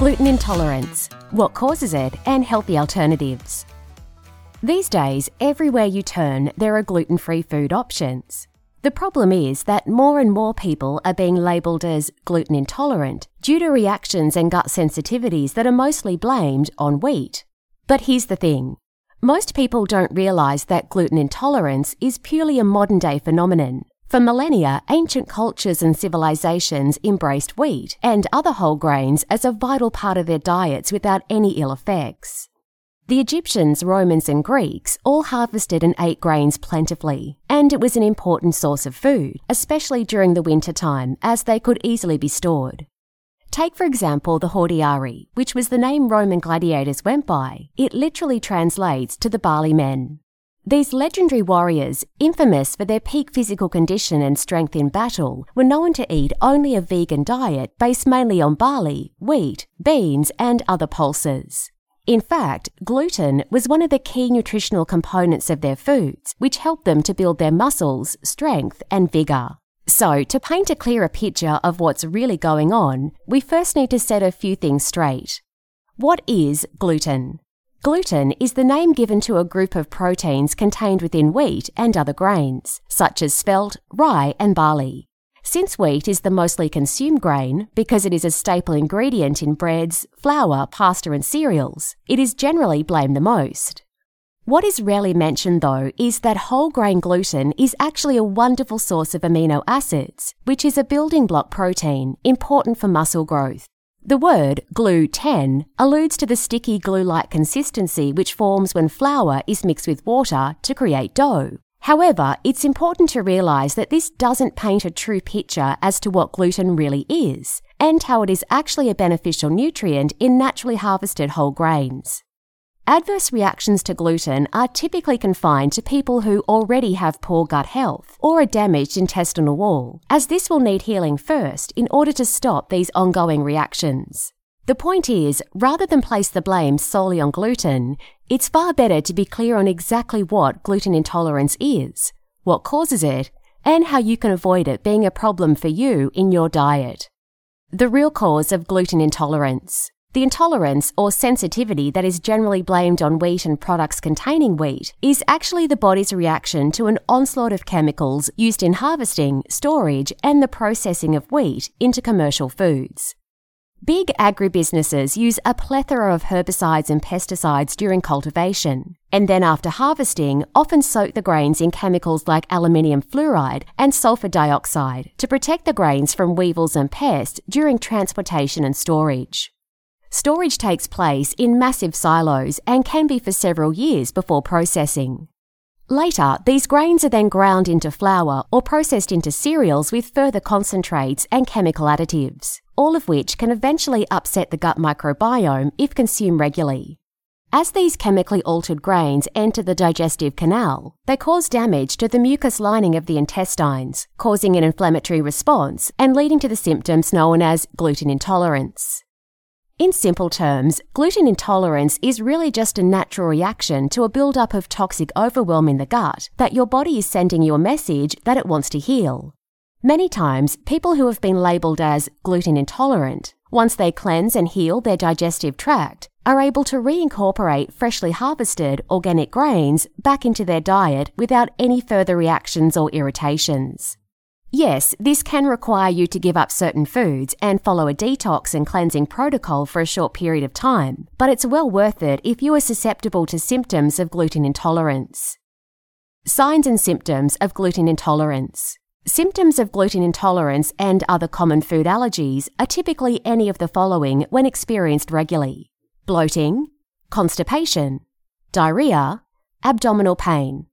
Gluten intolerance, what causes it, and healthy alternatives. These days, everywhere you turn, there are gluten free food options. The problem is that more and more people are being labelled as gluten intolerant due to reactions and gut sensitivities that are mostly blamed on wheat. But here's the thing most people don't realise that gluten intolerance is purely a modern day phenomenon. For millennia, ancient cultures and civilizations embraced wheat and other whole grains as a vital part of their diets without any ill effects. The Egyptians, Romans, and Greeks all harvested and ate grains plentifully, and it was an important source of food, especially during the winter time, as they could easily be stored. Take, for example, the hordearii, which was the name Roman gladiators went by. It literally translates to the barley men. These legendary warriors, infamous for their peak physical condition and strength in battle, were known to eat only a vegan diet based mainly on barley, wheat, beans, and other pulses. In fact, gluten was one of the key nutritional components of their foods, which helped them to build their muscles, strength, and vigour. So, to paint a clearer picture of what's really going on, we first need to set a few things straight. What is gluten? Gluten is the name given to a group of proteins contained within wheat and other grains, such as spelt, rye, and barley. Since wheat is the mostly consumed grain, because it is a staple ingredient in breads, flour, pasta, and cereals, it is generally blamed the most. What is rarely mentioned, though, is that whole grain gluten is actually a wonderful source of amino acids, which is a building block protein important for muscle growth. The word gluten alludes to the sticky glue like consistency which forms when flour is mixed with water to create dough. However, it's important to realise that this doesn't paint a true picture as to what gluten really is, and how it is actually a beneficial nutrient in naturally harvested whole grains. Adverse reactions to gluten are typically confined to people who already have poor gut health or a damaged intestinal wall, as this will need healing first in order to stop these ongoing reactions. The point is, rather than place the blame solely on gluten, it's far better to be clear on exactly what gluten intolerance is, what causes it, and how you can avoid it being a problem for you in your diet. The real cause of gluten intolerance. The intolerance or sensitivity that is generally blamed on wheat and products containing wheat is actually the body's reaction to an onslaught of chemicals used in harvesting, storage, and the processing of wheat into commercial foods. Big agribusinesses use a plethora of herbicides and pesticides during cultivation, and then after harvesting, often soak the grains in chemicals like aluminium fluoride and sulfur dioxide to protect the grains from weevils and pests during transportation and storage. Storage takes place in massive silos and can be for several years before processing. Later, these grains are then ground into flour or processed into cereals with further concentrates and chemical additives, all of which can eventually upset the gut microbiome if consumed regularly. As these chemically altered grains enter the digestive canal, they cause damage to the mucous lining of the intestines, causing an inflammatory response and leading to the symptoms known as gluten intolerance. In simple terms, gluten intolerance is really just a natural reaction to a buildup of toxic overwhelm in the gut that your body is sending you a message that it wants to heal. Many times, people who have been labelled as gluten intolerant, once they cleanse and heal their digestive tract, are able to reincorporate freshly harvested organic grains back into their diet without any further reactions or irritations. Yes, this can require you to give up certain foods and follow a detox and cleansing protocol for a short period of time, but it's well worth it if you are susceptible to symptoms of gluten intolerance. Signs and symptoms of gluten intolerance. Symptoms of gluten intolerance and other common food allergies are typically any of the following when experienced regularly bloating, constipation, diarrhea, abdominal pain,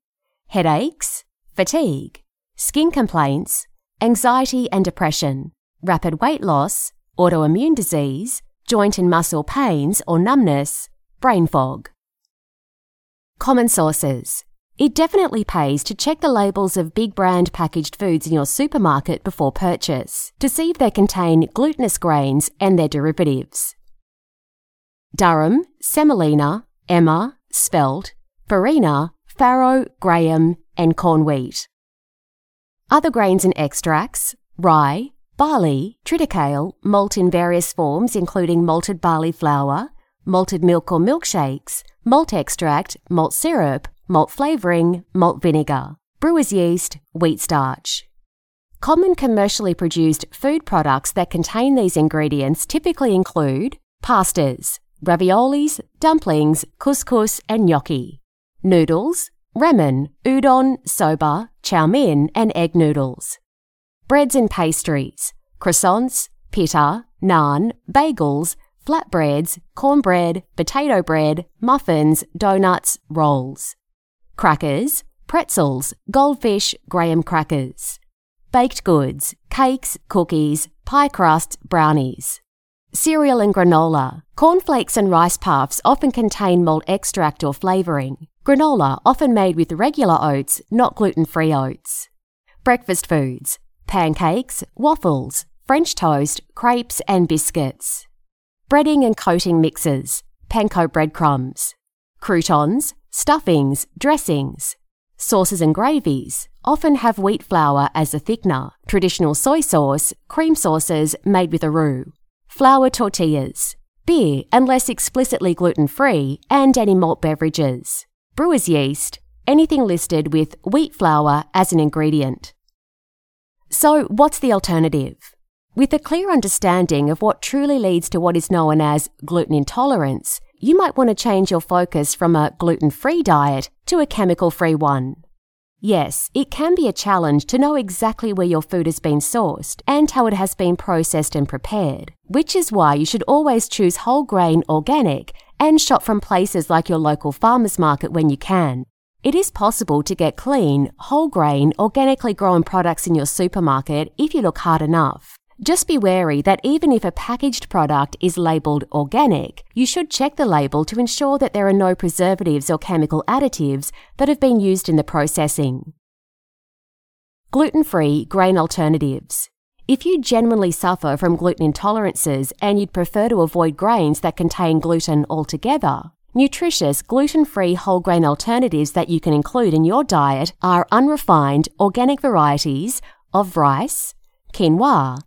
headaches, fatigue, skin complaints, anxiety and depression, rapid weight loss, autoimmune disease, joint and muscle pains or numbness, brain fog. Common sources. It definitely pays to check the labels of big brand packaged foods in your supermarket before purchase to see if they contain glutinous grains and their derivatives. Durum, semolina, emmer, spelt, farina, farro, graham, and corn wheat. Other grains and extracts rye, barley, triticale, malt in various forms including malted barley flour, malted milk or milkshakes, malt extract, malt syrup, malt flavouring, malt vinegar, brewer's yeast, wheat starch. Common commercially produced food products that contain these ingredients typically include pastas, raviolis, dumplings, couscous, and gnocchi, noodles, ramen, udon, soba, chow mein, and egg noodles. Breads and pastries, croissants, pita, naan, bagels, flatbreads, cornbread, potato bread, muffins, donuts, rolls. Crackers, pretzels, goldfish, graham crackers. Baked goods, cakes, cookies, pie crust, brownies. Cereal and granola. Cornflakes and rice puffs often contain malt extract or flavouring. Granola, often made with regular oats, not gluten free oats. Breakfast foods pancakes, waffles, French toast, crepes, and biscuits. Breading and coating mixes, panko breadcrumbs. Croutons, stuffings, dressings. Sauces and gravies often have wheat flour as a thickener, traditional soy sauce, cream sauces made with a roux. Flour tortillas, beer unless explicitly gluten free, and any malt beverages brewer's yeast, anything listed with wheat flour as an ingredient. So, what's the alternative? With a clear understanding of what truly leads to what is known as gluten intolerance, you might want to change your focus from a gluten free diet to a chemical free one. Yes, it can be a challenge to know exactly where your food has been sourced and how it has been processed and prepared, which is why you should always choose whole grain organic and shop from places like your local farmers market when you can. It is possible to get clean, whole grain, organically grown products in your supermarket if you look hard enough. Just be wary that even if a packaged product is labelled organic, you should check the label to ensure that there are no preservatives or chemical additives that have been used in the processing. Gluten free grain alternatives. If you genuinely suffer from gluten intolerances and you'd prefer to avoid grains that contain gluten altogether, nutritious gluten free whole grain alternatives that you can include in your diet are unrefined organic varieties of rice, quinoa,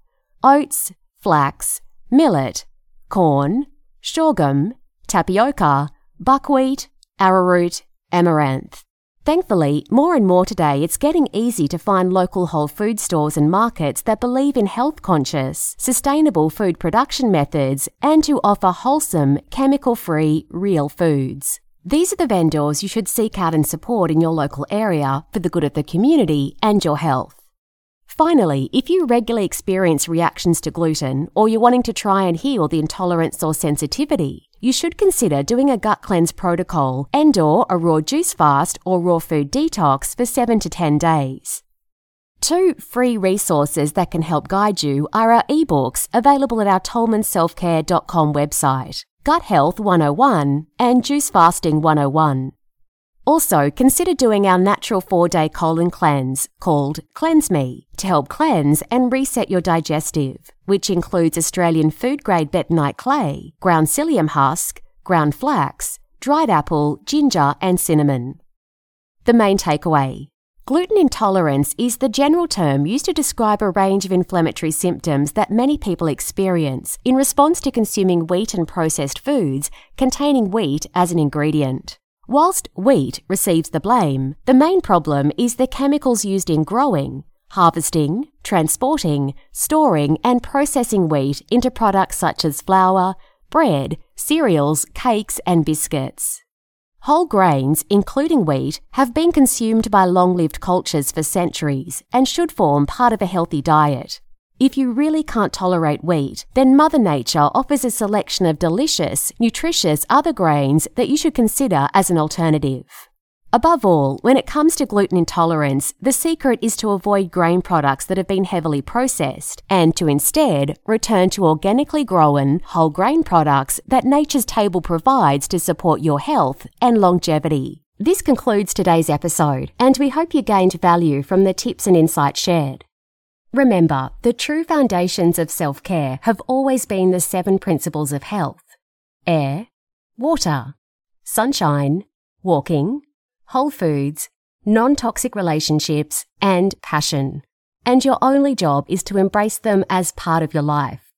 oats, flax, millet, corn, sorghum, tapioca, buckwheat, arrowroot, amaranth. Thankfully, more and more today, it's getting easy to find local whole food stores and markets that believe in health conscious, sustainable food production methods and to offer wholesome, chemical free, real foods. These are the vendors you should seek out and support in your local area for the good of the community and your health. Finally, if you regularly experience reactions to gluten or you're wanting to try and heal the intolerance or sensitivity, you should consider doing a gut cleanse protocol and or a raw juice fast or raw food detox for 7 to 10 days. Two free resources that can help guide you are our ebooks available at our tolmanselfcare.com website, Gut Health 101 and Juice Fasting 101. Also, consider doing our natural four day colon cleanse called Cleanse Me to help cleanse and reset your digestive, which includes Australian food grade bentonite clay, ground psyllium husk, ground flax, dried apple, ginger, and cinnamon. The main takeaway Gluten intolerance is the general term used to describe a range of inflammatory symptoms that many people experience in response to consuming wheat and processed foods containing wheat as an ingredient. Whilst wheat receives the blame, the main problem is the chemicals used in growing, harvesting, transporting, storing, and processing wheat into products such as flour, bread, cereals, cakes, and biscuits. Whole grains, including wheat, have been consumed by long lived cultures for centuries and should form part of a healthy diet. If you really can't tolerate wheat, then Mother Nature offers a selection of delicious, nutritious other grains that you should consider as an alternative. Above all, when it comes to gluten intolerance, the secret is to avoid grain products that have been heavily processed and to instead return to organically grown, whole grain products that nature's table provides to support your health and longevity. This concludes today's episode, and we hope you gained value from the tips and insights shared. Remember, the true foundations of self care have always been the seven principles of health air, water, sunshine, walking, whole foods, non toxic relationships, and passion. And your only job is to embrace them as part of your life.